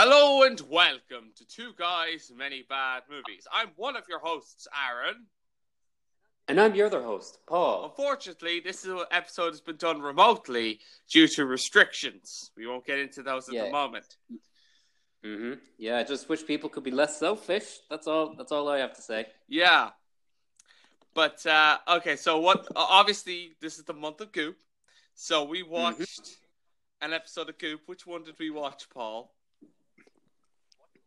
Hello and welcome to Two Guys, Many Bad Movies. I'm one of your hosts, Aaron. And I'm your other host, Paul. Unfortunately, this episode has been done remotely due to restrictions. We won't get into those at the Yeah. moment. hmm Yeah, I just wish people could be less selfish. That's all. That's all I have to say. Yeah. But, uh, okay, so what, obviously, this is the month of Goop. So we watched an episode of Goop. Which one did we watch, Paul?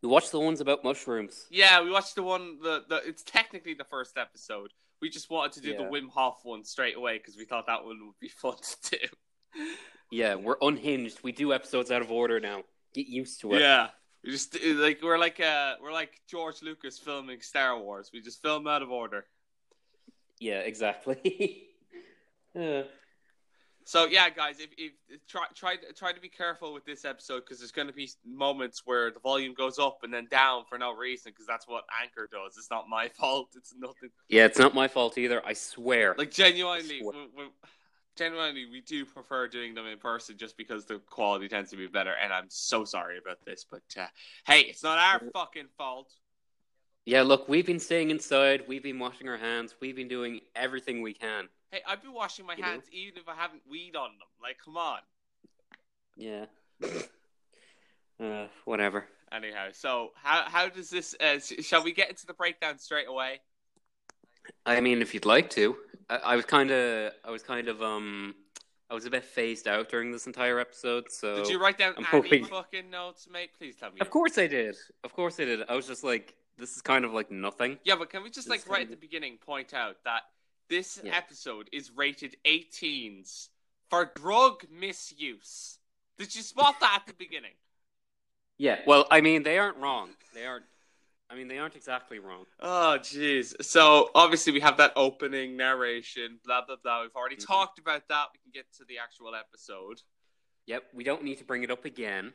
We watched the ones about mushrooms. Yeah, we watched the one. The, the it's technically the first episode. We just wanted to do the Wim Hof one straight away because we thought that one would be fun to do. Yeah, we're unhinged. We do episodes out of order now. Get used to it. Yeah, we just like we're like uh we're like George Lucas filming Star Wars. We just film out of order. Yeah, exactly. Uh, So yeah, guys, if, if try try try to be careful with this episode because there's going to be moments where the volume goes up and then down for no reason because that's what Anchor does. It's not my fault. It's nothing. yeah, it's not my fault either. I swear. Like genuinely, Swear. we, we, genuinely, we do prefer doing them in person just because the quality tends to be better. And I'm so sorry about this, but uh, hey, it's not our fucking fault. yeah, look, we've been staying inside. We've been washing our hands. We've been doing everything we can. Hey, I've been washing my You know? hands even if I haven't weed on them. Like, come on. Yeah. uh, whatever. Anyhow, so how how does this? Uh, sh- shall we get into the breakdown straight away? I mean, if you'd like to, I, I was kind of, I was kind of, um, I was a bit phased out during this entire episode. So Did you write down I'm any hoping- fucking notes, mate? Please tell me. Of course I did. Of course I did. I was just like, this is kind of like nothing. Yeah, but can we just like This right at the beginning point out that this Yeah. episode is rated 18s for drug misuse? Did you spot that at the beginning? Yeah. Well, I mean, they aren't wrong. They aren't. I mean, they aren't exactly wrong. Oh, jeez. So obviously we have that opening narration, blah blah blah. We've already Mhm. talked about that. We can get to the actual episode. Yep. We don't need to bring it up again.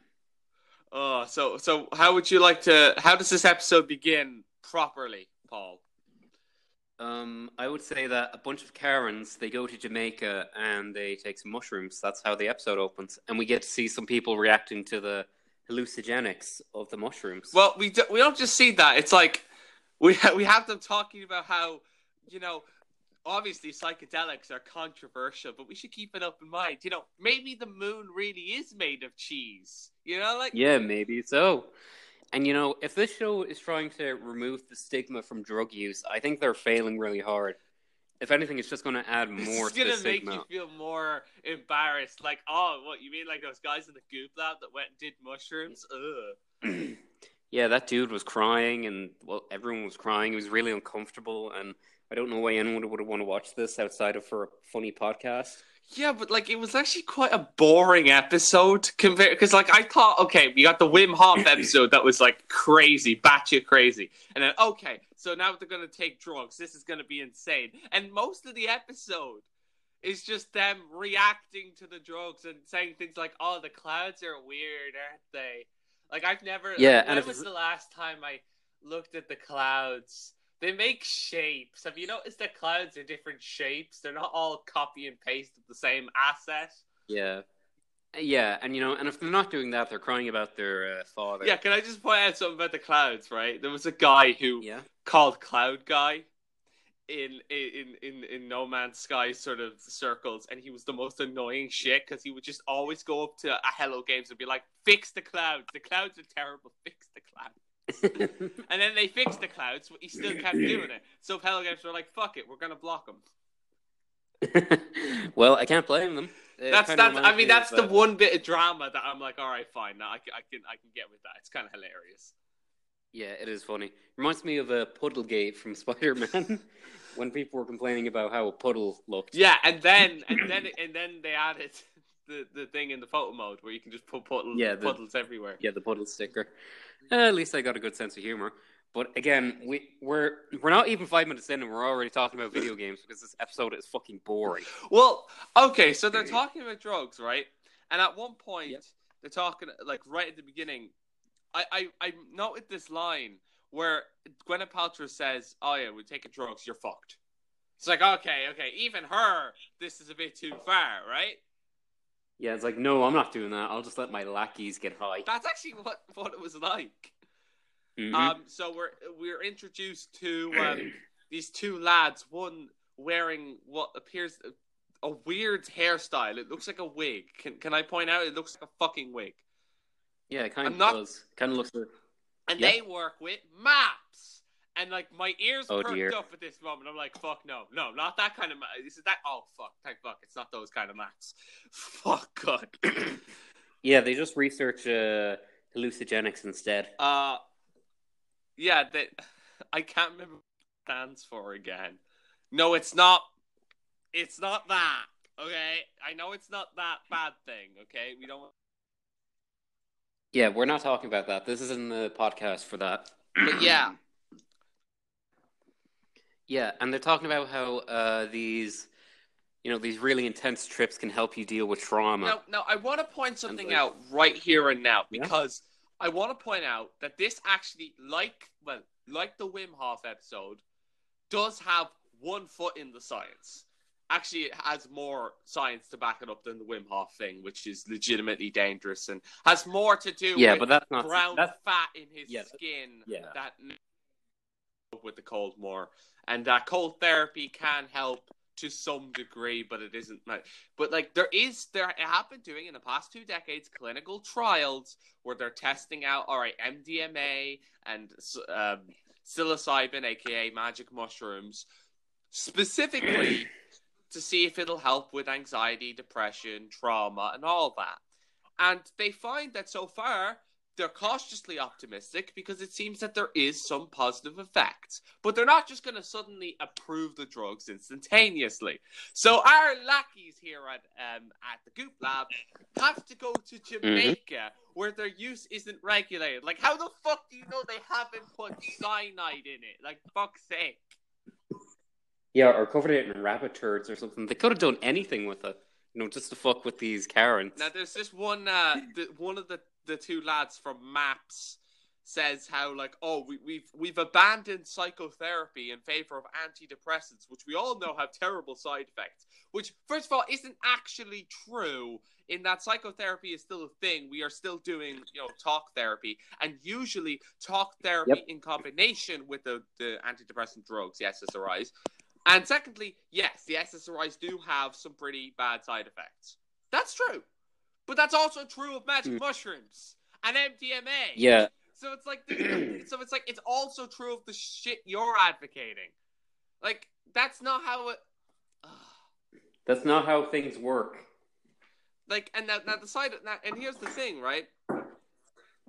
Oh, so so how would you like to? How does this episode begin properly, Paul? Um, I would say that a bunch of Karens they go to Jamaica and they take some mushrooms. That's how the episode opens, and we get to see some people reacting to the hallucinogenics of the mushrooms. Well, we do, we don't just see that. It's like we ha- we have them talking about how you know obviously psychedelics are controversial, but we should keep an open mind. You know, maybe the moon really is made of cheese. You know, like Yeah, maybe so. And you know, if this show is trying to remove the stigma from drug use, I think they're failing really hard. If anything, it's just going to add more is to the gonna make stigma. you feel more embarrassed. Like, oh, what you mean? Like those guys in the goop lab that went and did mushrooms? Ugh. yeah, that dude was crying, and well, everyone was crying. He was really uncomfortable, and I don't know why anyone would want to watch this outside of for a funny podcast. Yeah, but like it was actually quite a boring episode compared because like I thought, okay, we got the Wim Hof episode that was like crazy, batshit crazy, and then okay, so now they're gonna take drugs. This is gonna be insane, and most of the episode is just them reacting to the drugs and saying things like, "Oh, the clouds are weird, aren't they?" Like I've never. Yeah, When and if was the last time I looked at the clouds? They make shapes. Have you noticed that clouds are different shapes? They're not all copy and paste of the same asset. Yeah, yeah, and you know, and if they're not doing that, they're crying about their uh, father. Yeah, can I just point out something about the clouds? Right, there was a guy who yeah, called Cloud Guy in in in in No Man's Sky sort of circles, and he was the most annoying shit because he would just always go up to a Hello Games and be like, "Fix the clouds. The clouds are terrible. Fix the clouds." And then they fixed the clouds, but he still kept doing it. So Games were like, "Fuck it, we're gonna block him." well, I can't blame them. It That's that's. I mean, that's of, the uh, one bit of drama that I'm like, all right, fine. Now I can I can I can get with that. It's kind of hilarious. Yeah, it is funny. Reminds me of a Puddlegate from Spider Man when people were complaining about how a puddle looked. Yeah, and then and then and then they added the the thing in the photo mode where you can just put puddles, Yeah, the- puddles everywhere. Yeah, the puddle sticker. Uh, at least I got a good sense of humor. But again, we we're we're not even five minutes in, and we're already talking about video games because this episode is fucking boring. Well, okay, so they're talking about drugs, right? And at one point, Yep. they're talking like right at the beginning. I I I noted this line where Gwyneth Paltrow says, "Oh yeah, we're taking drugs. You're fucked." It's like okay, okay, even her, this is a bit too far, right? Yeah, it's like, no, I'm not doing that. I'll just let my lackeys get high. That's actually what what it was like. Mhm. Um, so we're we're introduced to um, these two lads. One wearing what appears a, a weird hairstyle. It looks like a wig. Can can I point out? It looks like a fucking wig. yeah, it kind I'm of not- does. Kind of looks like. And Yeah. they work with maps. And like my ears Oh, perked dear. up at this moment. I'm like, fuck no, no, not that kind of map. This is that. Oh fuck, thank fuck, it's not those kind of maps. Fuck God. Yeah, they just research uh, hallucinogenics instead. Uh, yeah, that I can't remember what it stands for again. No, it's not. It's not that. Okay, I know it's not that bad thing. Okay, we don't. Yeah, we're not talking about that. This isn't the podcast for that. But yeah, Yeah, and they're talking about how uh, these, you know, these really intense trips can help you deal with trauma. now, now I want to point something like- out right here and now Yeah. because I want to point out that this actually, like, well, like the Wim Hof episode, does have one foot in the science. Actually, it has more science to back it up than the Wim Hof thing, which is legitimately dangerous and has more to do yeah, with but that's not brown that's fat in his yeah, skin yeah. that with the cold more, and that cold therapy can help to some degree, but it isn't. But like there is, there have been doing in the past two decades clinical trials where they're testing out, all right, MDMA and um, psilocybin, aka magic mushrooms, specifically to see if it'll help with anxiety, depression, trauma, and all that. And they find that so far they're cautiously optimistic because it seems that there is some positive effects. But they're not just going to suddenly approve the drugs instantaneously. So our lackeys here at um, at the Goop Lab have to go to Jamaica where their use isn't regulated. Like, how the fuck do you know they haven't put cyanide in it? Like, fuck's sake. yeah, or covered it in rabbit turds or something. They could have done anything with it, you know, just to fuck with these Karens. Now, there's this one, uh, the, one of the, the two lads from Maps says how like, oh, we, we've we've abandoned psychotherapy in favor of antidepressants, which we all know have terrible side effects. Which, first of all, isn't actually true. In that psychotherapy is still a thing. We are still doing, you know, talk therapy, and usually talk therapy Yep. in combination with the, the antidepressant drugs, the SSRIs. And secondly, yes, the SSRIs do have some pretty bad side effects. That's true. But that's also true of magic Mm. mushrooms and MDMA. Yeah, So it's like so it's like it's also true of the shit you're advocating. Like that's not how it Ugh. that's not how things work. like and now, now the side now, and here's the thing, right?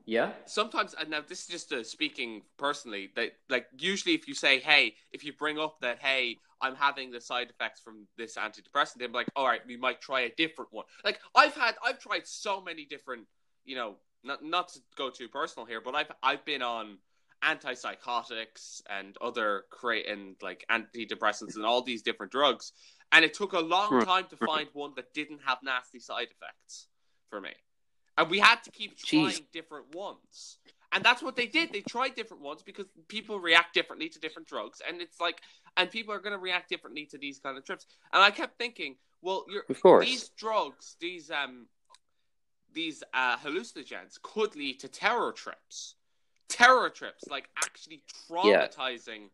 Yeah, sometimes and now this is just uh, speaking personally that like usually if you say hey if you bring up that hey i'm having the side effects from this antidepressant they're like all right we might try a different one. Like i've had i've tried so many different you know not not to go too personal here but i've i've been on antipsychotics and other create and like antidepressants and all these different drugs and it took a long time to find one that didn't have nasty side effects for me. And we had to keep trying Jeez. different ones and that's what they did they tried different ones because people react differently to different drugs and it's like and people are going to react differently to these kind of trips and i kept thinking well you're of course. these drugs these um these uh hallucinogens could lead to terror trips terror trips like actually Yeah. traumatizing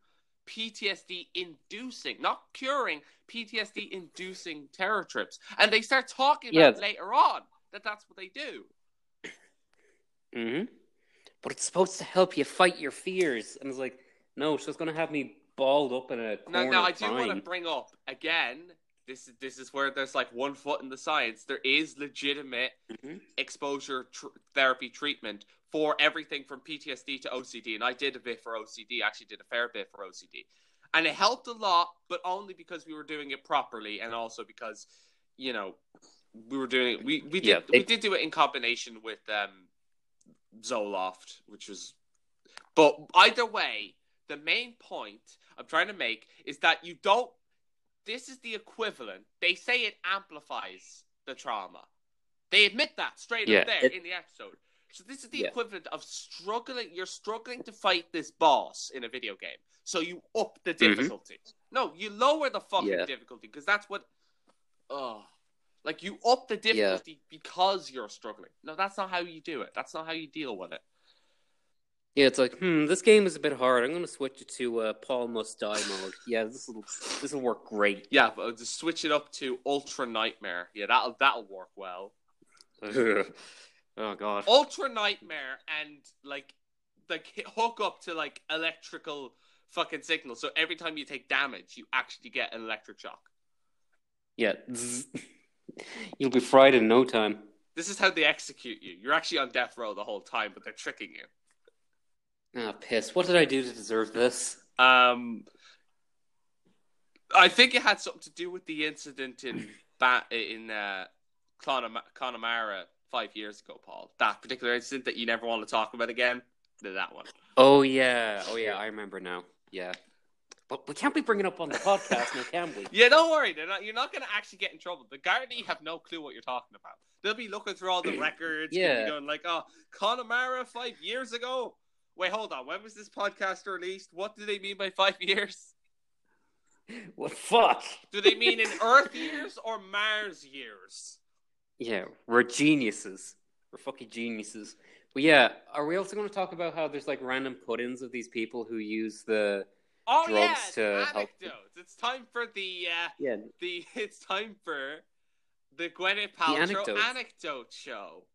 PTSD inducing, not curing, PTSD inducing terror trips. And they start talking about later on that that's what they do. hmm But it's supposed to help you fight your fears, and it's like, no, it's just gonna have me balled up in a Now, corner now I do want to bring up again. This is this is where there's like one foot in the science. There is legitimate Mhm. exposure tr- therapy treatment for everything from PTSD to OCD, and I did a bit for OCD. Actually, did a fair bit for OCD, and it helped a lot, but only because we were doing it properly, and also because you know we were doing it. We we did Yeah, we did do it in combination with um, Zoloft, which was. But either way, the main point I'm trying to make is that you don't. This is the equivalent. They say it amplifies the trauma. They admit that straight Yeah, up there it- in the episode. So this is the Yeah. equivalent of struggling. You're struggling to fight this boss in a video game, so you up the Mhm. difficulty. No, you lower the fucking Yeah. difficulty because that's what. Oh, Like you up the difficulty because you're struggling. No, that's not how you do it. That's not how you deal with it. Yeah, it's like, hmm, this game is a bit hard. I'm going to switch it to uh, Paul Must Die mode. Yeah, this will this will work great. Yeah, but just switch it up to Ultra Nightmare. Yeah, that'll that'll work well. oh god. Ultra Nightmare and like like hook up to like electrical fucking signal. So every time you take damage, you actually get an electric shock. Yeah. You'll be fried in no time. This is how they execute you. You're actually on death row the whole time, but they're tricking you. Ah, oh, piss. What did I do to deserve this? Um, I think it had something to do with the incident in ba- in uh, Connemara five years ago, Paul. That particular incident that you never want to talk about again. That one. Oh yeah, oh yeah, I remember now. Yeah, but we can't be bringing up on the podcast now, can we? Yeah, don't worry. Not. You're not going to actually get in trouble. The Gardaí have no clue what you're talking about. They'll be looking through all the records. yeah, going like, "Oh, Connemara five years ago." Wait, hold on. When was this podcast released? What do they mean by five years? What fuck? Do they mean in Earth years or Mars years? Yeah, we're geniuses. We're fucking geniuses. But yeah, are we also going to talk about how there's like random put-ins of these people who use the oh, drugs yeah, to anecdotes. help? It's time for the uh, Yeah, the it's time for the Gwyneth Paltrow anecdotes. anecdote show,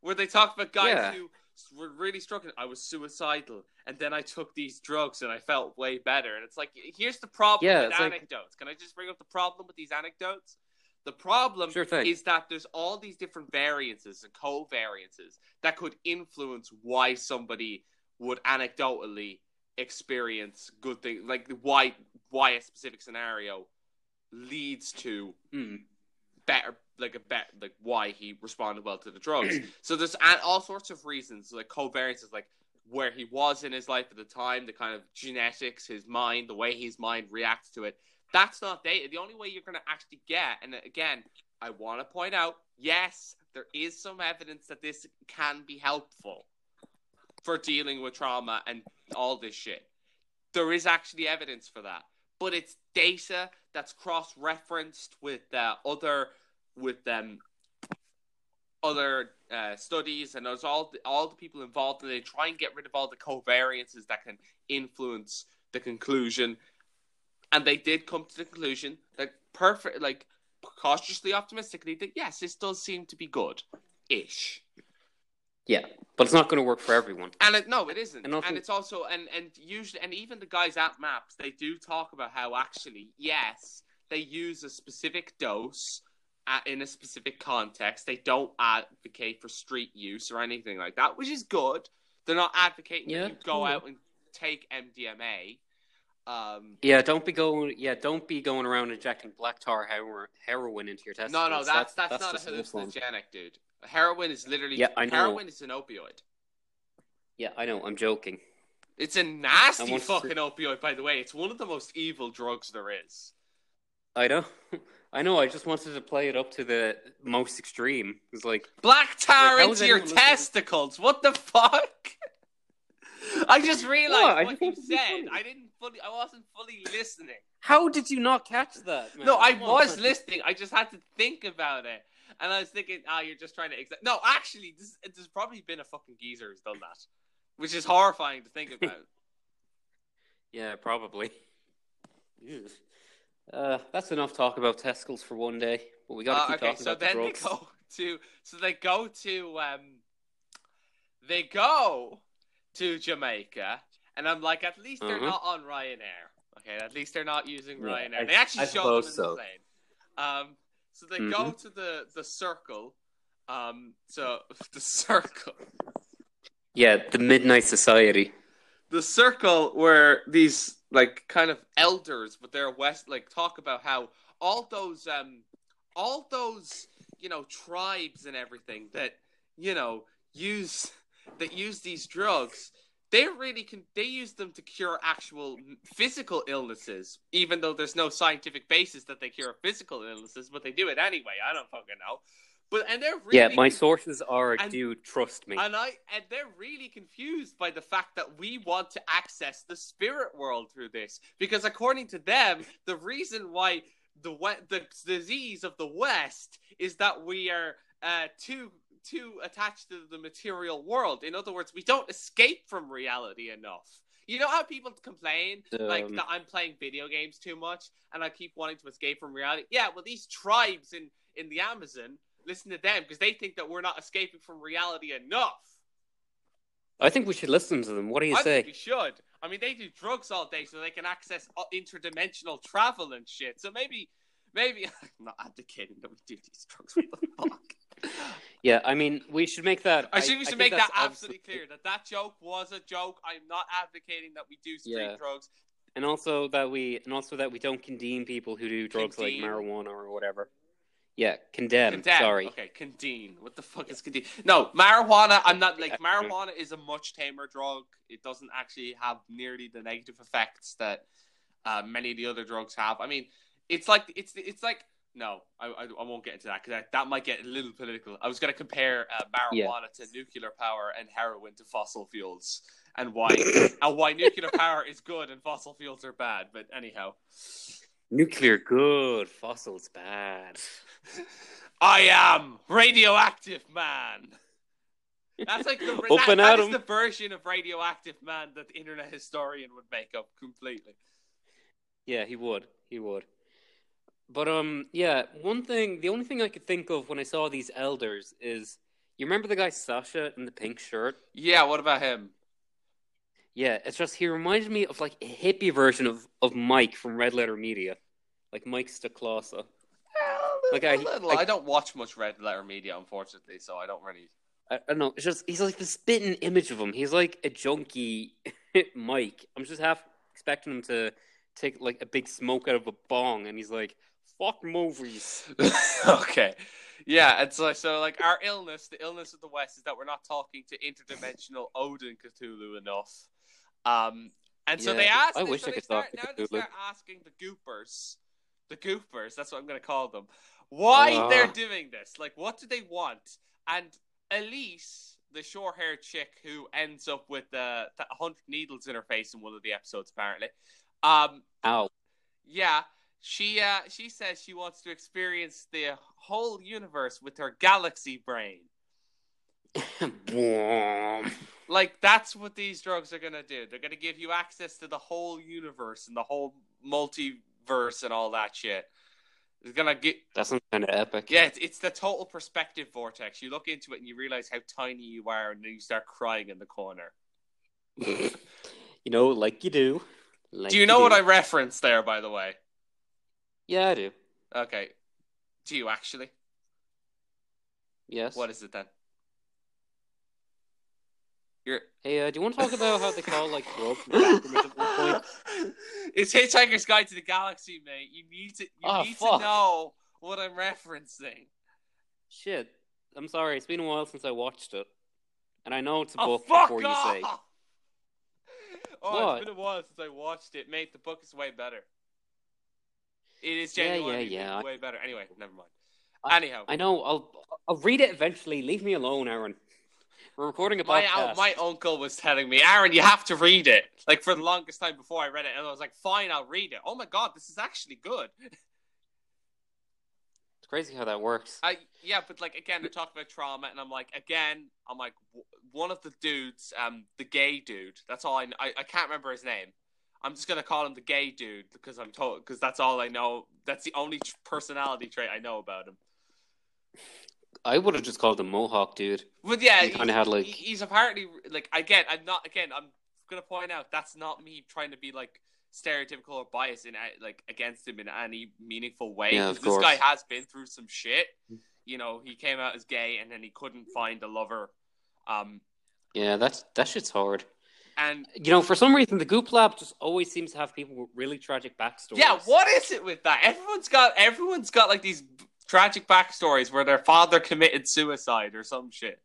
where they talk about guys Yeah. who were really struggling. I was suicidal, and then I took these drugs, and I felt way better. And it's like, here's the problem Yeah, with it's like- anecdotes. Can I just bring up the problem with these anecdotes? The problem Sure is that there's all these different variances and covariances that could influence why somebody would anecdotally experience good things, like why why a specific scenario leads to Hmm. better like a bet like why he responded well to the drugs. so there's all sorts of reasons like covariances like where he was in his life at the time, the kind of genetics, his mind, the way his mind reacts to it. That's not data. The only way you're going to actually get, and again, I want to point out, yes, there is some evidence that this can be helpful for dealing with trauma and all this shit. There is actually evidence for that, but it's data that's cross-referenced with uh, other with um, other uh, studies, and there's all the, all the people involved, and they try and get rid of all the covariances that can influence the conclusion. And they did come to the conclusion that perfect, like cautiously optimistically, that yes, this does seem to be good, ish. Yeah, but it's not going to work for everyone. And it, no, it isn't. And And, it's also and and usually and even the guys at Maps they do talk about how actually yes they use a specific dose at, in a specific context. They don't advocate for street use or anything like that, which is good. They're not advocating Yeah, that you go yeah. out and take MDMA. Um, Yeah, don't be going. Yeah, don't be going around injecting black tar heroin into your testicles. no, no, that's That- that's, not a one. hallucinogenic, dude. Heroin is literally Yeah, I know. heroin is an opioid. Yeah, I know. I'm joking. It's a nasty want to- fucking opioid, by the way. It's one of the most evil drugs there is. I know. I know. I just wanted to play it up to the most extreme. It's like, Black tar Like, into your testicles. What the fuck? I just realized What? I what you wanted to be said. I didn't fully. I wasn't fully listening. how did you not catch that? Man? No, I Come was on. listening. I just had to think about it, and I was thinking, ah, you're just trying to. Exa-. No, actually, this, there's probably been a fucking geezer who's done that, which is horrifying to think about. Yeah, probably. Ew. Uh, that's enough talk about testicles for one day. But we got to Uh, keep okay, talking so about then the they go to. So they go to. Um, they go to Jamaica, and I'm like, at least they're Uh-huh. not on Ryanair. Okay, at least they're not using Yeah, Ryanair. I- they actually I show them suppose in so. the plane. Um, so they go Mhm. to the the circle. Um, so the circle, Yeah, the Midnight Society. the circle where these like kind of elders, but they're west, like talk about how all those um, all those you know tribes and everything that you know use that use these drugs. They really can. They use them to cure actual physical illnesses, even though there's no scientific basis that they cure physical illnesses. But they do it anyway. I don't fucking know. But and they're really yeah, my sources are, and- dude, trust me. and I and they're really confused by the fact that we want to access the spirit world through this because according to them, the reason why the the disease of the West is that we are uh, too too attached to the material world. In other words, we don't escape from reality enough. You know how people complain like Um. that I'm playing video games too much and I keep wanting to escape from reality. Yeah, well, these tribes in in the Amazon listen to them because they think that we're not escaping from reality enough. I think we should listen to them. What do you I say? think we should. I mean, they do drugs all day so they can access uh, interdimensional travel and shit. So maybe, maybe I'm not advocating that we do these drugs. What the fuck? Yeah, I mean, we should make that. I think we should think make that that's absolutely clear that that joke was a joke. I'm not advocating that we do street Yeah. drugs. and also that we, and also that we don't condemn people who do drugs Condemn. like marijuana or whatever. Yeah, condemn. Condemn. Sorry. Okay, condemn. What the fuck is condemn? No, marijuana. I'm not like marijuana is a much tamer drug. It doesn't actually have nearly the negative effects that uh, many of the other drugs have. I mean, it's like it's it's like no, I I, I won't get into that because that, that might get a little political. I was going to compare uh, marijuana to nuclear power and heroin to fossil fuels and why and why nuclear power is good and fossil fuels are bad. But anyhow. Nuclear good, fossils bad. I am radioactive man. That's like the that, that at is the version of radioactive man that the internet historian would make up completely. Yeah, he would. He would. But um, yeah. One thing, the only thing I could think of when I saw these elders is, you remember the guy Sasha in the pink shirt? Yeah, what about him? Yeah, it's just he reminded me of like a hippie version of of Mike from Red Letter Media, like Mike Stoklasa. Like, I- little. I- I don't watch much red letter media, unfortunately, so I don't really. I, I don't know. It's just he's like the spitting image of him. He's like a junkie Mike. I'm just half expecting him to take like a big smoke out of a bong, and he's like, "Fuck movies." okay, yeah, and so so like our illness, the illness of the West, is that we're not talking to interdimensional Odin Cthulhu enough. Um, and so Yeah, they asked. I they- wish so I could start, talk to now they Cthulhu. start asking the goopers, the goopers. That's what I'm going to call them. Why Ah. they're doing this? Like, what do they want? And Elise, the short-haired chick who ends up with uh, a hundred needles in her face in one of the episodes, apparently. Um, Ow. yeah, she uh she says she wants to experience the whole universe with her galaxy brain. Like that's what these drugs are gonna do. They're gonna give you access to the whole universe and the whole multiverse and all that shit. It's gonna get That sounds kind of epic. yeah. It's, it's the total perspective vortex. You look into it and you realize how tiny you are, and then you start crying in the corner. you know, like you do. Like do you know what do. I referenced there? By the way, Yeah, I do. okay. Do you actually? Yes. What is it then? You're Hey, uh, do you want to talk about how they call like broke at one point? it's Hitchhiker's Guide to the Galaxy, mate. You need to you Oh, need fuck. to know what I'm referencing. Shit. I'm sorry. It's been a while since I watched it, and I know it's a Oh book before you say. Oh, What? it's been a while since I watched it, mate. The book is way better. It is Yeah, yeah, genuinely yeah. way better. Anyway, never mind. I- Anyhow, I know. I'll I'll read it eventually. Leave me alone, Aaron. We're recording a my podcast. my uncle was telling me, Aaron, you have to read it. Like for the longest time before I read it, and I was like, fine, I'll read it. Oh my god, this is actually good. It's crazy how that works. I yeah, but like again, they talk about trauma, and I'm like, again, I'm like, w- one of the dudes, um, the gay dude. That's all I, I I can't remember his name. I'm just gonna call him the gay dude because I'm told because that's all I know. That's the only personality trait I know about him. I would have just called him Mohawk, dude. But yeah, He kinda had, like- he's apparently like again. I'm not again. I'm gonna point out that's not me trying to be like stereotypical or biased in like against him in any meaningful way. Yeah, 'cause of this guy has been through some shit. You know, he came out as gay and then he couldn't find a lover. Um, Yeah, that's that shit's hard. And You know, for some reason, the Goop Lab just always seems to have people with really tragic backstories. yeah, what is it with that? Everyone's got everyone's got like these tragic backstories where their father committed suicide or some shit.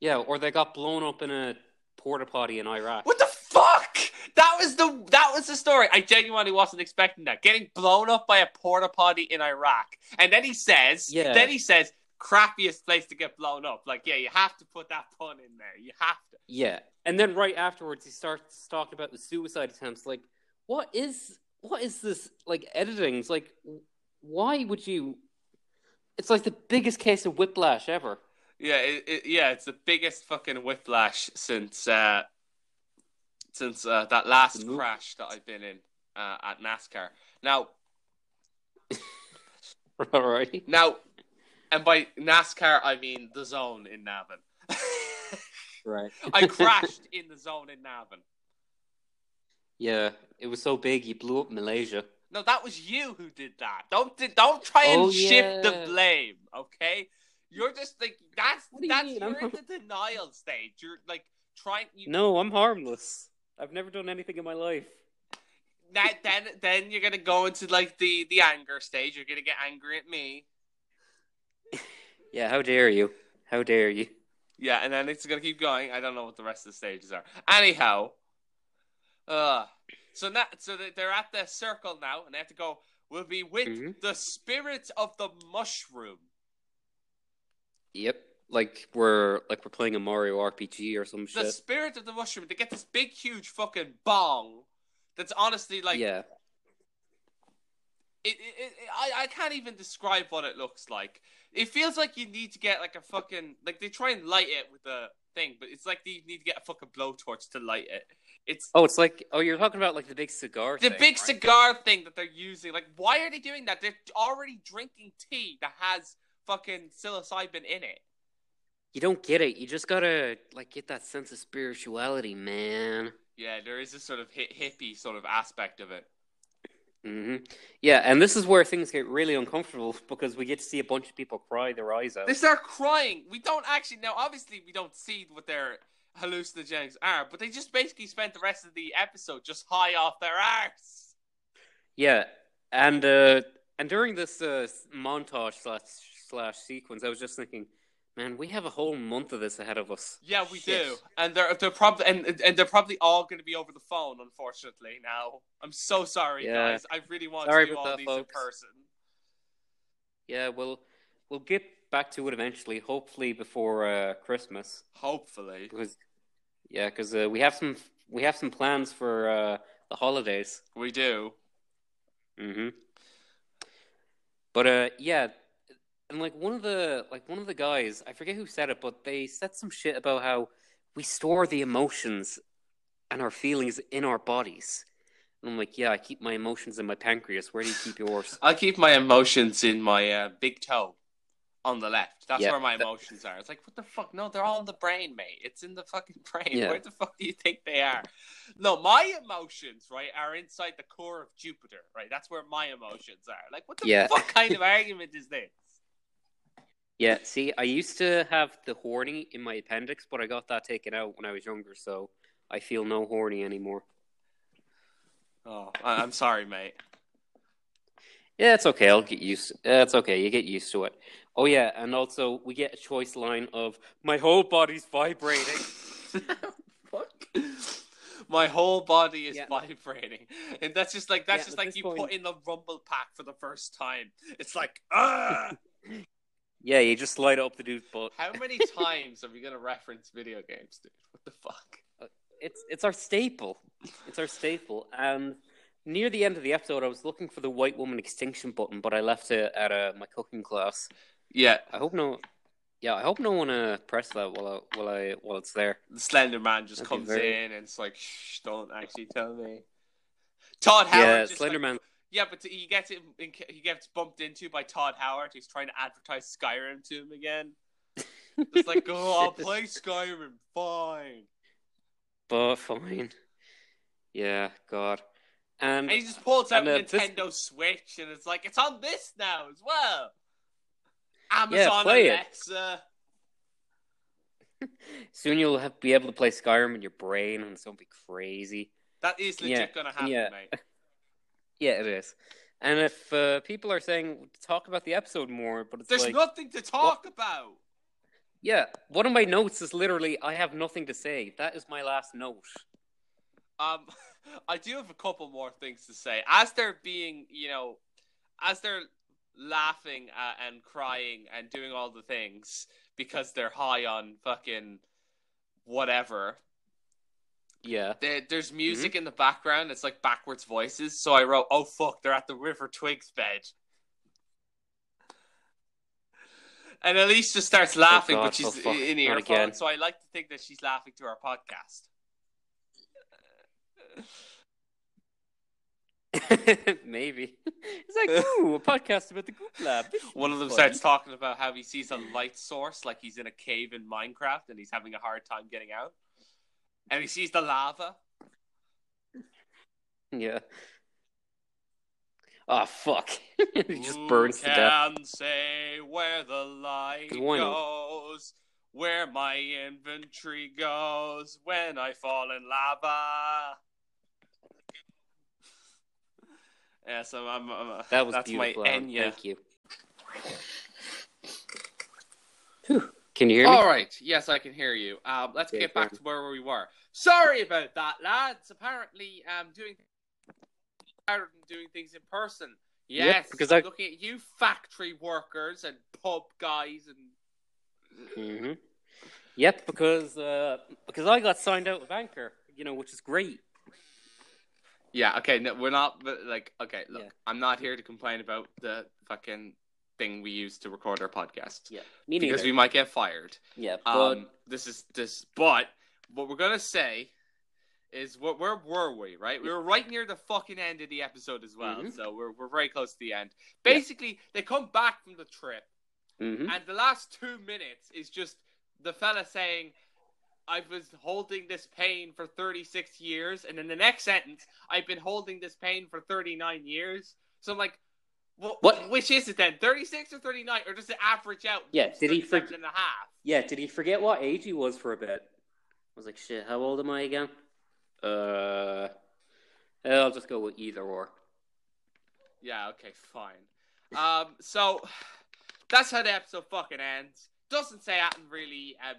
Yeah, or they got blown up in a porta potty in Iraq. What the fuck? That was the that was the story. I genuinely wasn't expecting that. Getting blown up by a porta potty in Iraq, and then he says, Yeah. then he says, crappiest place to get blown up. Like, yeah, you have to put that pun in there. You have to. Yeah, and then right afterwards, he starts talking about the suicide attempts. Like, what is what is this like editing? It's like, why would you? It's like the biggest case of whiplash ever. Yeah, it, it, yeah, it's the biggest fucking whiplash since uh, since uh, that last crash that I've been in uh, at NASCAR. Now, All right. now, and by NASCAR I mean the zone in Navan. Right. I crashed in the zone in Navan. yeah, it was so big you blew up Malaysia. No, that was you who did that. Don't don't try and Oh, shift the blame, okay? You're just like that's What do you that's mean? you're I'm- in the denial stage. You're like trying. You, No, I'm harmless. I've never done anything in my life. that, then then you're gonna go into like the the anger stage. You're gonna get angry at me. Yeah, how dare you? How dare you? Yeah, and then it's gonna keep going. I don't know what the rest of the stages are. Anyhow, uh, so now so they- they're at the circle now, and they have to go. We'll be with Mhm. the spirit of the mushroom. Yep. Like we're like we're playing a Mario RPG or some The shit. The spirit of the mushroom. They get this big, huge fucking bong. That's honestly like yeah. it, it, it, I, I can't even describe what it looks like. It feels like you need to get like a fucking like they try and light it with a thing, but it's like you need to get a fucking blowtorch to light it. It's Oh, it's like oh, you're talking about like the big cigar. the thing, big right? cigar thing that they're using. Like, why are they doing that? They're already drinking tea that has fucking psilocybin in it. You don't get it. You just gotta like get that sense of spirituality, man. Yeah, there is a sort of hi- hippie sort of aspect of it. Hmm Yeah, and this is where things get really uncomfortable because we get to see a bunch of people cry their eyes out. They start crying. We don't actually now. Obviously, we don't see what their hallucinogenics are, but they just basically spent the rest of the episode just high off their arse. Yeah, and uh, and during this uh, montage slash slash sequence, I was just thinking, man, we have a whole month of this ahead of us. Yeah, we Shit. do, and they're they're probably and and they're probably all going to be over the phone. Unfortunately, now I'm so sorry, Yeah. guys. I really want Sorry to do all that, these in person. Yeah, we'll we'll get back to it eventually, hopefully before uh, Christmas, Hopefully, because yeah, because uh, we have some we have some plans for uh, the holidays. we do. Mm hmm But uh, yeah, and like one of the like one of the guys, I forget who said it, but they said some shit about how we store the emotions and our feelings in our bodies. And I'm like, yeah, I keep my emotions in my pancreas. Where do you keep yours? I keep my emotions in my uh, big toe on the left. That's Yeah, where my that- emotions are. It's like, what the fuck? No, they're all in the brain, mate. It's in the fucking brain. Yeah. Where the fuck do you think they are? No, my emotions, right, are inside the core of Jupiter, right? That's where my emotions are. Like, what the Yeah. fuck kind of argument is this? Yeah, see, I used to have the horny in my appendix, but I got that taken out when I was younger, so I feel no horny anymore. Oh, I- I'm sorry, mate. Yeah, it's okay. I'll get used. Uh, it's okay. You get used to it. Oh yeah, and also we get a choice line of "My whole body's vibrating." Fuck. My whole body is Yeah. vibrating, and that's just like that's Yeah, just like you point- put in the rumble pack for the first time. It's like, ah. Yeah, you just light up the dude's butt. How many times are we gonna reference video games, dude? What the fuck? It's it's our staple. It's our staple. And near the end of the episode, I was looking for the white woman extinction button, but I left it at uh, my cooking class. Yeah, I hope no. Yeah, I hope no one uh, press that while I, while I while it's there. the Slender Man just That'd comes very- in and it's like, shh, don't actually tell me. Todd Howard. yeah, just Slenderman. Like, yeah, but he gets it. He gets bumped into by Todd Howard. He's trying to advertise Skyrim to him again. It's like, oh, I'll play Skyrim. Fine. but fine. Yeah, God. And And he just pulls out And, uh, a Nintendo Switch, and it's like it's on this now as well. Amazon play it. Alexa. soon you'll have, be able to play Skyrim in your brain, and it's gonna be crazy. That is legit Yeah, gonna happen, yeah. mate. Yeah, it is. And if uh, people are saying talk about the episode more, but it's There's like, nothing to talk about. yeah, one of my notes is literally I have nothing to say. That is my last note. Um, I do have a couple more things to say. As they're being, you know, as they're laughing uh, and crying and doing all the things because they're high on fucking whatever. Yeah, There, there's mm-hmm. music in the background. It's like backwards voices. So I wrote, "Oh fuck, they're at the River Twigs bed." And Elise just starts laughing, God, but she's oh, in earphone, again. so I like to think that she's laughing to our podcast. Maybe. It's like, ooh, a podcast about the Goop Lab. One of them fun. starts talking about how he sees a light source, like he's in a cave in Minecraft, and he's having a hard time getting out. And he sees the lava. Yeah. Oh, fuck. he just Who burns to death. can say where the light why goes, where my inventory goes when I fall in lava? Yeah, so I'm. I'm uh, That was that's beautiful. my Alan. Enya. Thank you. Whew. Can you hear me? All right. Yes, I can hear you. Um, let's Okay, get back to where we were. Sorry about that, lads. Apparently, um, doing rather than doing things in person. Yep, Yes, because I'm I- looking at you, factory workers and pub guys, and hmm Yep, because uh, because I got signed out of Anchor, you know, which is great. yeah. Okay, no, we're not. But like, okay, look, Yeah. I'm not here to complain about the fucking thing we use to record our podcast Yeah, me because we might get fired. Yeah, but Um, this is this, but what we're gonna say is what where were we? Right, we were right near the fucking end of the episode as well, Mhm. so we're we're very close to the end. Yeah. Basically, they come back from the trip, Mhm. and the last two minutes is just the fella saying. I was holding this pain for 36 years, and in the next sentence, I've been holding this pain for 39 years. So I'm like, what? What? Which is it then? 36 or 39, or does it average out? Yeah, did he 37 for- and a half? yeah, did he forget what age he was for a bit? I was like, shit, how old am I again? Uh, I'll just go with either or. Yeah, okay, fine. Um, so that's how the episode fucking ends. Doesn't say anything really. Um,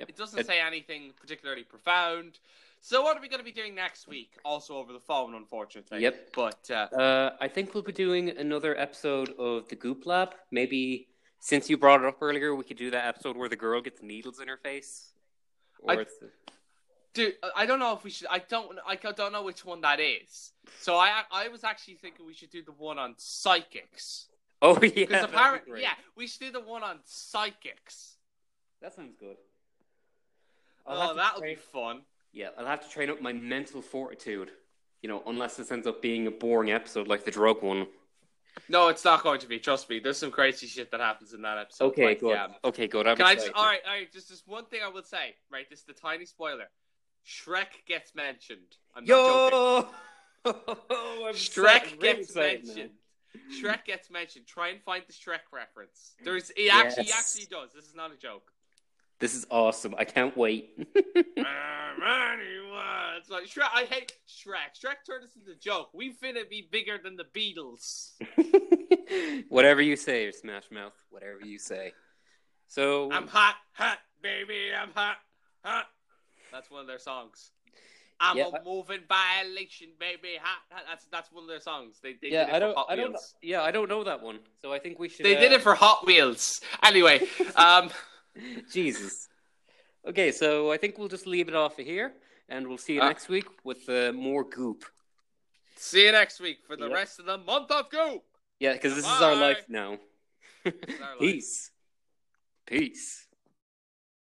Yep. It doesn't It- say anything particularly profound. So what are we going to be doing next week? Also over the phone, unfortunately. Yep. But uh, Uh, I think we'll be doing another episode of the Goop Lab. Maybe since you brought it up earlier, we could do that episode where the girl gets needles in her face. Or I- it's- dude, I don't know if we should. I don't. I don't know which one that is. So I I was actually thinking we should do the one on psychics oh yeah, because that'd be apparently, yeah, we should do the one on psychics. that sounds good. I'll Oh, that'll be fun. Yeah, I'll have to train up my mental fortitude. You know, unless this ends up being a boring episode like the drug one. No, it's not going to be. Trust me. There's some crazy shit that happens in that episode. Okay, Like, good. yeah. Okay, good. I'm Can I just? All right, all right. Just this one thing I will say. Right, this is the tiny spoiler. Shrek gets mentioned. I'm not joking. Yo, Shrek really gets now. mentioned. Shrek gets mentioned. Try and find the Shrek reference. There's. He actually, he actually does. This is not a joke. This is awesome. I can't wait. It's like Shrek. I hate Shrek. Shrek turned this into a joke. We finna be bigger than the Beatles. Whatever you say, Smash Mouth. Whatever you say. So I'm hot, hot, baby. I'm hot, hot. That's one of their songs. I'm Yeah, a moving violation, baby. Hot, hot. That's that's one of their songs. They, they yeah, did it I for don't, Hot I don't, Wheels. yeah, I don't know that one. So I think we should. They uh, did it for Hot Wheels. Anyway, um, Jesus. Okay, so I think we'll just leave it off of here, and we'll see you Uh, next week with uh, more goop. see you next week for the Yep. rest of the month of Goop. Yeah, because this is our life now. our life. Peace. Peace.